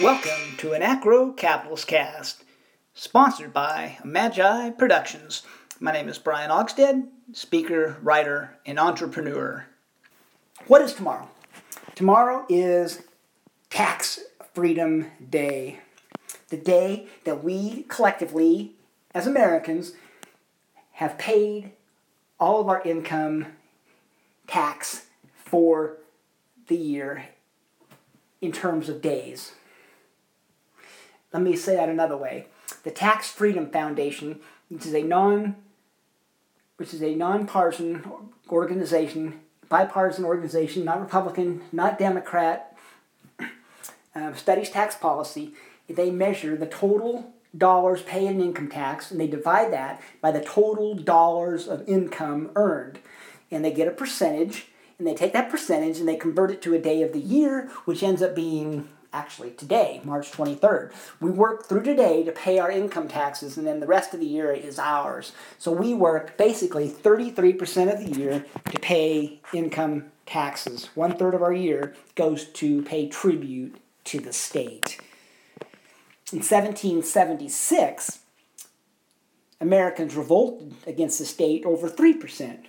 Welcome to Anarcho Capitalist Cast, sponsored by Magi Productions. My name is Brian Ogstead, speaker, writer, and entrepreneur. What is tomorrow? Tomorrow is Tax Freedom Day. The day that we collectively, as Americans, have paid all of our income tax for the year in terms of days. Let me say that another way. The Tax Freedom Foundation, which is a non which is a nonpartisan organization, bipartisan organization, not Republican, not Democrat, uh, studies tax policy. They measure the total dollars paid in income tax and they divide that by the total dollars of income earned. And they get a percentage and they take that percentage and they convert it to a day of the year, which ends up being actually today, March 23rd. We work through today to pay our income taxes, and then the rest of the year is ours. So we work basically 33% of the year to pay income taxes. One third of our year goes to pay tribute to the state. In 1776, Americans revolted against the state over 3%.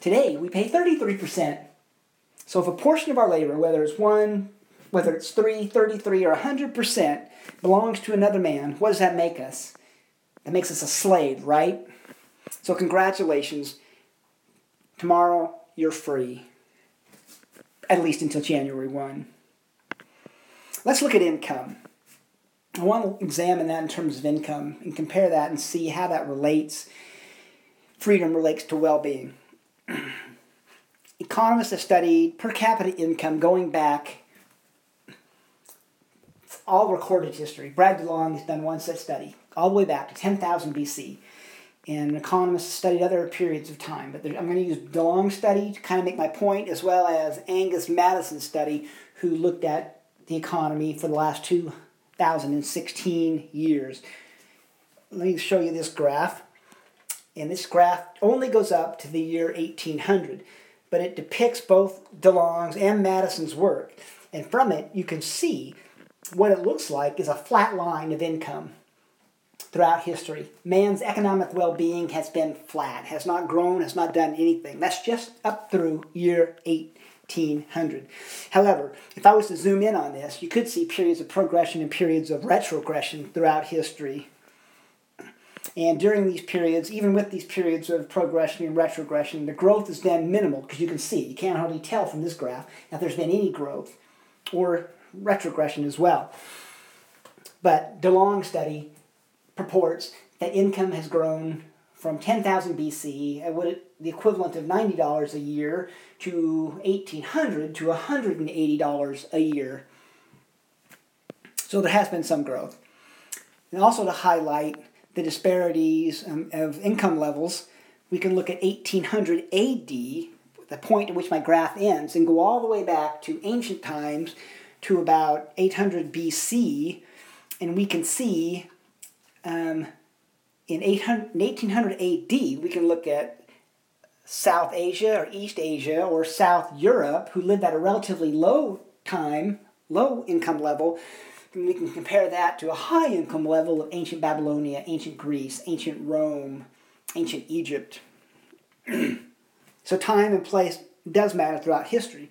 Today, we pay 33%. So if a portion of our labor, whether it's one, whether it's 3, 33, or 100%, belongs to another man, what does that make us? That makes us a slave, right? So, congratulations. Tomorrow, you're free. At least until January 1. Let's look at income. I want to examine that in terms of income and compare that and see how that relates, freedom relates to well being. Economists have studied per capita income going back all recorded history. Brad DeLong has done one such study, all the way back to 10,000 BC. And economists studied other periods of time. But I'm going to use DeLong's study to kind of make my point, as well as Angus Maddison's study, who looked at the economy for the last 2016 years. Let me show you this graph. And this graph only goes up to the year 1800, but it depicts both DeLong's and Maddison's work. And from it, you can see what it looks like is a flat line of income throughout history. Man's economic well being has been flat, has not grown, has not done anything. That's just up through year 1800. However, if I was to zoom in on this, you could see periods of progression and periods of retrogression throughout history. And during these periods, even with these periods of progression and retrogression, the growth has been minimal because you can see, you can't hardly tell from this graph that there's been any growth or retrogression as well. But DeLong's study purports that income has grown from 10,000 BC at what the equivalent of $90 a year to 1800 to $180 a year. So there has been some growth. And also to highlight the disparities um, of income levels, we can look at 1800 AD, the point at which my graph ends, and go all the way back to ancient times to about 800 BC, and we can see um, in 800, 1800 AD, we can look at South Asia or East Asia or South Europe, who lived at a relatively low time, low income level. And we can compare that to a high income level of ancient Babylonia, ancient Greece, ancient Rome, ancient Egypt. so time and place does matter throughout history.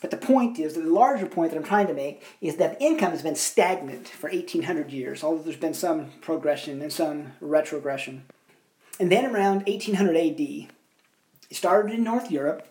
But the point is, the larger point that I'm trying to make is that income has been stagnant for 1800 years, although there's been some progression and some retrogression. And then around 1800 AD, it started in North Europe,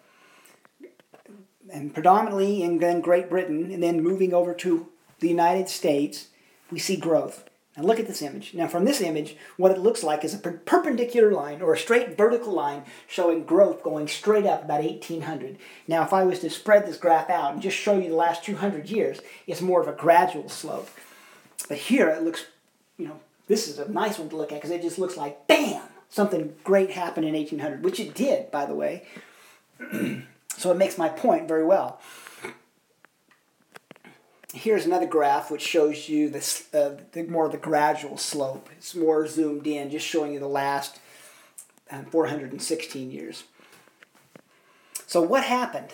and predominantly in then Great Britain, and then moving over to the United States, we see growth. Now look at this image. Now from this image, what it looks like is a per- perpendicular line or a straight vertical line showing growth going straight up about 1800. Now if I was to spread this graph out and just show you the last 200 years, it's more of a gradual slope. But here it looks, you know, this is a nice one to look at because it just looks like, bam, something great happened in 1800, which it did, by the way. so it makes my point very well here's another graph which shows you this uh, the, more of the gradual slope. It's more zoomed in, just showing you the last um, 416 years. So what happened?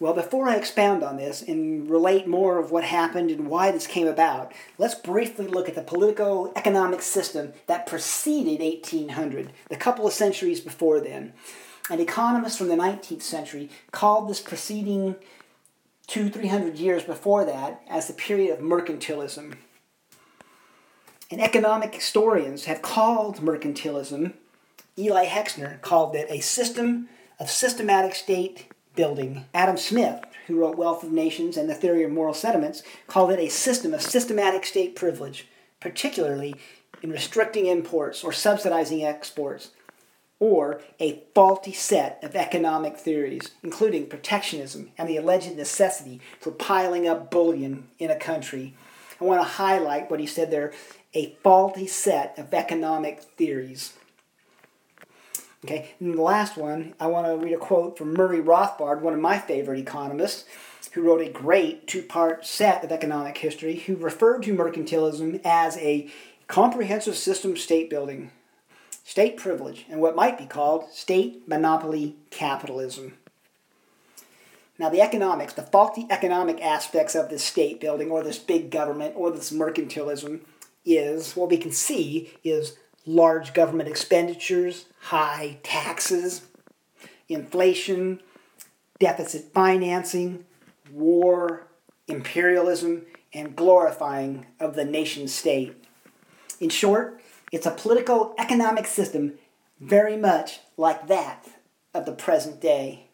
Well, before I expound on this and relate more of what happened and why this came about, let's briefly look at the political economic system that preceded 1800, the couple of centuries before then. An economist from the 19th century called this preceding two, three hundred years before that as the period of mercantilism. And economic historians have called mercantilism, Eli Heckscher called it a system of systematic state building. Adam Smith, who wrote Wealth of Nations and the Theory of Moral Sentiments, called it a system of systematic state privilege, particularly in restricting imports or subsidizing exports, or a faulty set of economic theories, including protectionism and the alleged necessity for piling up bullion in a country. I want to highlight what he said there a faulty set of economic theories. Okay, and the last one, I want to read a quote from Murray Rothbard, one of my favorite economists, who wrote a great two part set of economic history, who referred to mercantilism as a comprehensive system of state building, state privilege, and what might be called state monopoly capitalism. Now, the economics, the faulty economic aspects of this state building or this big government or this mercantilism is what we can see is large government expenditures, high taxes, inflation, deficit financing, war, imperialism, and glorifying of the nation state. In short, it's a political economic system very much like that of the present day.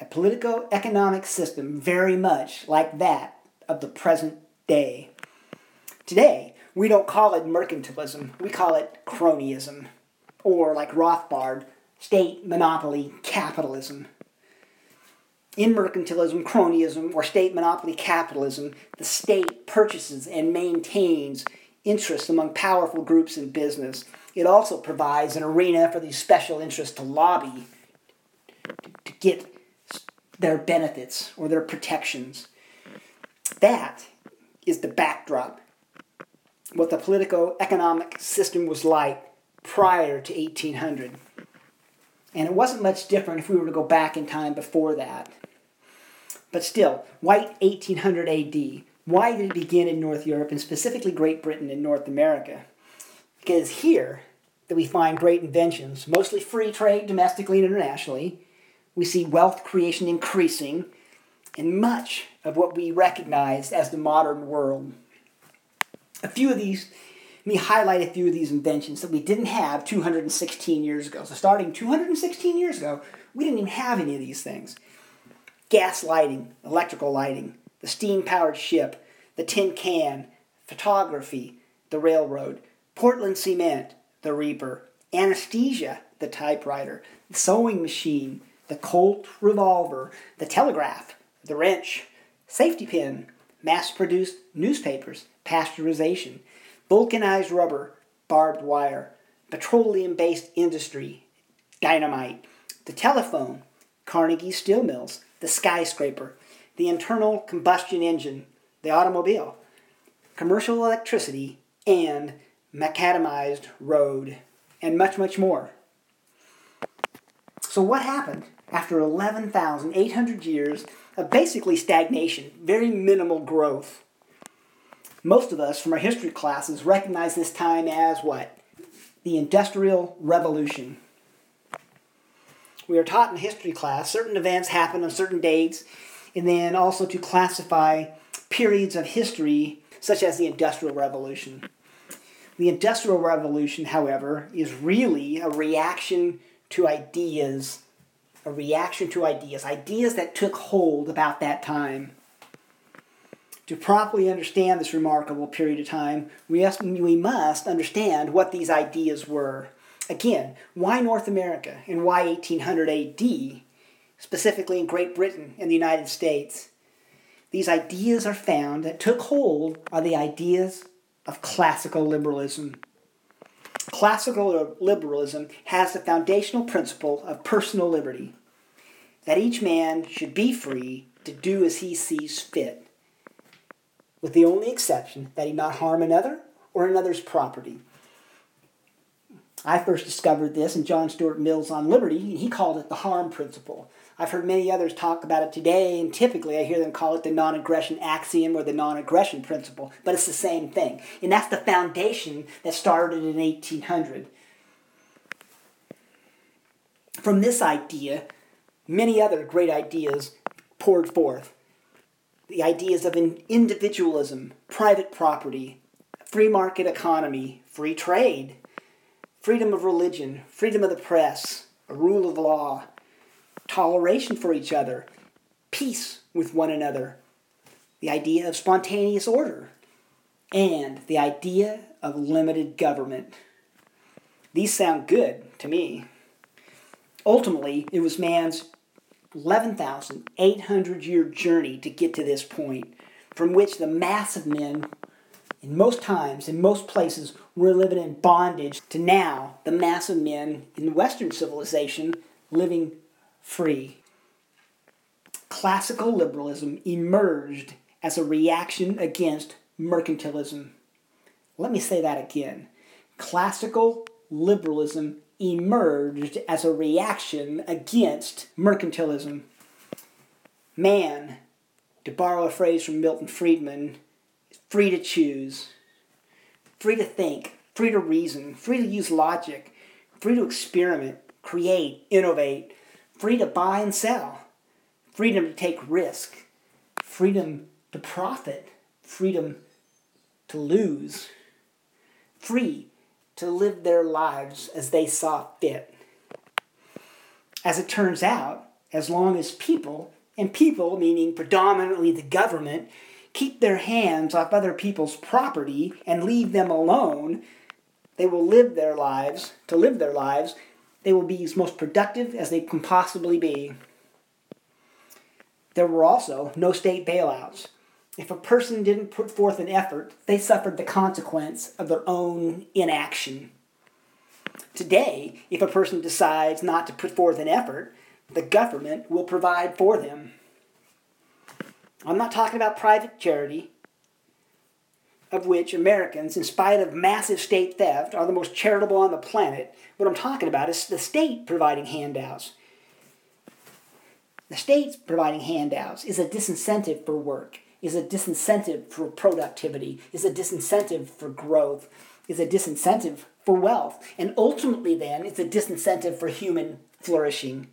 A political economic system very much like that of the present day. Today, we don't call it mercantilism, we call it cronyism, or like Rothbard, state monopoly capitalism. In mercantilism, cronyism, or state monopoly capitalism, the state purchases and maintains interests among powerful groups in business. It also provides an arena for these special interests to lobby to get their benefits or their protections. That is the backdrop what the political economic system was like prior to 1800. And it wasn't much different if we were to go back in time before that. But still, white 1800 AD. Why did it begin in North Europe and specifically Great Britain and North America? Because here that we find great inventions, mostly free trade domestically and internationally. We see wealth creation increasing, in much of what we recognize as the modern world a few of these, let me highlight a few of these inventions that we didn't have 216 years ago. So, starting 216 years ago, we didn't even have any of these things gas lighting, electrical lighting, the steam powered ship, the tin can, photography, the railroad, Portland cement, the reaper, anesthesia, the typewriter, the sewing machine, the Colt revolver, the telegraph, the wrench, safety pin, mass produced newspapers, pasteurization, vulcanized rubber, barbed wire, petroleum based industry, dynamite, the telephone, Carnegie steel mills, the skyscraper, the internal combustion engine, the automobile, commercial electricity, and macadamized road, and much, much more. So, what happened after 11,800 years of basically stagnation, very minimal growth? Most of us from our history classes recognize this time as what? The Industrial Revolution. We are taught in history class certain events happen on certain dates, and then also to classify periods of history such as the Industrial Revolution. The Industrial Revolution, however, is really a reaction to ideas, a reaction to ideas, ideas that took hold about that time. To properly understand this remarkable period of time, we, we must understand what these ideas were. Again, why North America and why 1800 AD, specifically in Great Britain and the United States? These ideas are found that took hold are the ideas of classical liberalism. Classical liberalism has the foundational principle of personal liberty, that each man should be free to do as he sees fit with the only exception that he not harm another or another's property. I first discovered this in John Stuart Mill's On Liberty, and he called it the harm principle. I've heard many others talk about it today, and typically I hear them call it the non aggression axiom or the non aggression principle, but it's the same thing. And that's the foundation that started in 1800. From this idea, many other great ideas poured forth. The ideas of individualism, private property, free market economy, free trade, freedom of religion, freedom of the press, a rule of law, toleration for each other, peace with one another, the idea of spontaneous order, and the idea of limited government. These sound good to me. Ultimately, it was man's 11,800 year journey to get to this point, from which the mass of men, in most times, in most places, were living in bondage, to now the mass of men in Western civilization living free. Classical liberalism emerged as a reaction against mercantilism. Let me say that again. Classical liberalism emerged as a reaction against mercantilism. Man, to borrow a phrase from Milton Friedman, is free to choose, free to think, free to reason, free to use logic, free to experiment, create, innovate, free to buy and sell, freedom to take risk, freedom to profit, freedom to lose, free to live their lives as they saw fit. As it turns out, as long as people, and people meaning predominantly the government, keep their hands off other people's property and leave them alone, they will live their lives, to live their lives, they will be as most productive as they can possibly be. There were also no state bailouts. If a person didn't put forth an effort, they suffered the consequence of their own inaction. Today, if a person decides not to put forth an effort, the government will provide for them. I'm not talking about private charity, of which Americans, in spite of massive state theft, are the most charitable on the planet. What I'm talking about is the state providing handouts. The state's providing handouts is a disincentive for work is a disincentive for productivity, is a disincentive for growth, is a disincentive for wealth. And ultimately, then, it's a disincentive for human flourishing.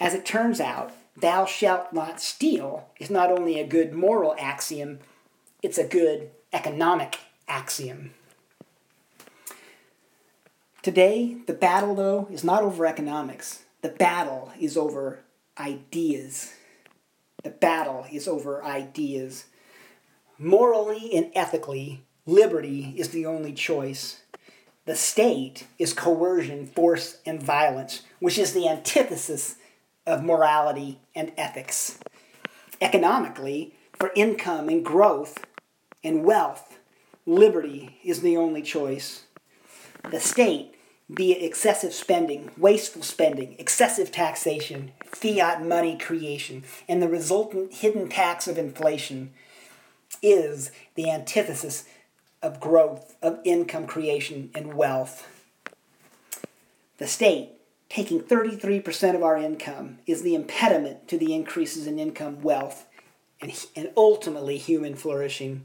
As it turns out, thou shalt not steal is not only a good moral axiom, it's a good economic axiom. Today, the battle, though, is not over economics. The battle is over ideas. The battle is over ideas. Morally and ethically, liberty is the only choice. The state is coercion, force, and violence, which is the antithesis of morality and ethics. Economically, for income and growth and wealth, liberty is the only choice. The state be it excessive spending, wasteful spending, excessive taxation, fiat money creation, and the resultant hidden tax of inflation, is the antithesis of growth, of income creation, and wealth. The state, taking 33% of our income, is the impediment to the increases in income, wealth, and, and ultimately human flourishing.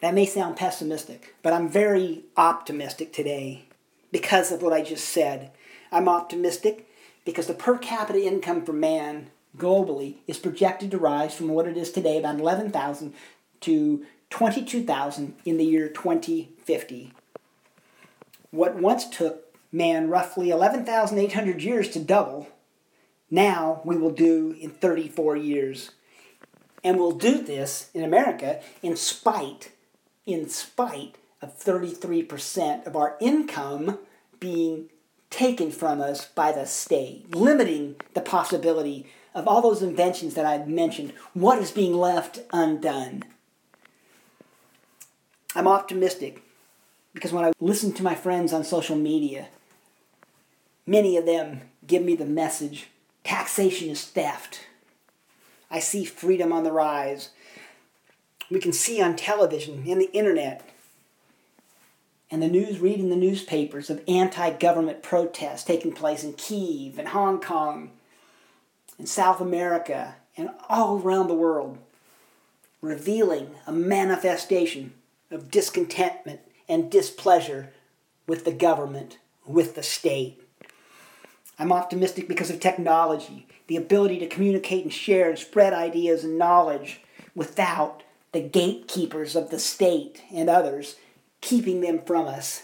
That may sound pessimistic, but I'm very optimistic today because of what I just said. I'm optimistic because the per capita income for man globally is projected to rise from what it is today, about 11,000, to 22,000 in the year 2050. What once took man roughly 11,800 years to double, now we will do in 34 years. And we'll do this in America in spite in spite of 33% of our income being taken from us by the state, limiting the possibility of all those inventions that I've mentioned. What is being left undone? I'm optimistic because when I listen to my friends on social media, many of them give me the message taxation is theft. I see freedom on the rise we can see on television and the internet and the news, reading the newspapers of anti government protests taking place in Kiev and Hong Kong and South America and all around the world, revealing a manifestation of discontentment and displeasure with the government, with the state. I'm optimistic because of technology, the ability to communicate and share and spread ideas and knowledge without the gatekeepers of the state and others keeping them from us.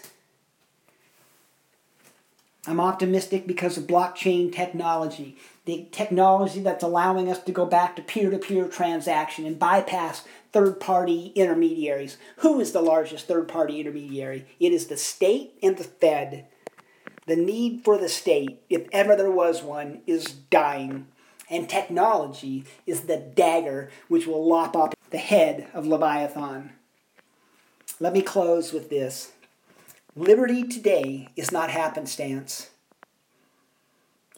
I'm optimistic because of blockchain technology, the technology that's allowing us to go back to peer to peer transaction and bypass third party intermediaries. Who is the largest third party intermediary? It is the state and the Fed. The need for the state, if ever there was one, is dying. And technology is the dagger which will lop off the head of Leviathan. Let me close with this Liberty today is not happenstance.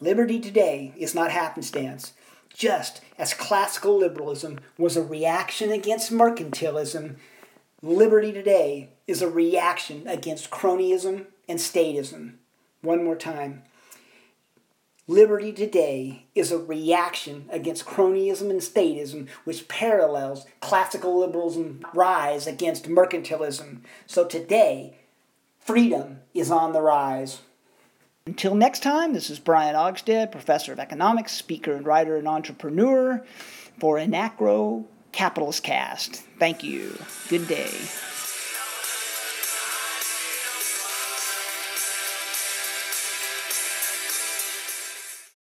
Liberty today is not happenstance. Just as classical liberalism was a reaction against mercantilism, liberty today is a reaction against cronyism and statism. One more time. Liberty today is a reaction against cronyism and statism, which parallels classical liberalism's rise against mercantilism. So today, freedom is on the rise. Until next time, this is Brian Ogstead, professor of economics, speaker and writer and entrepreneur for Anarcho Capitalist Cast. Thank you. Good day.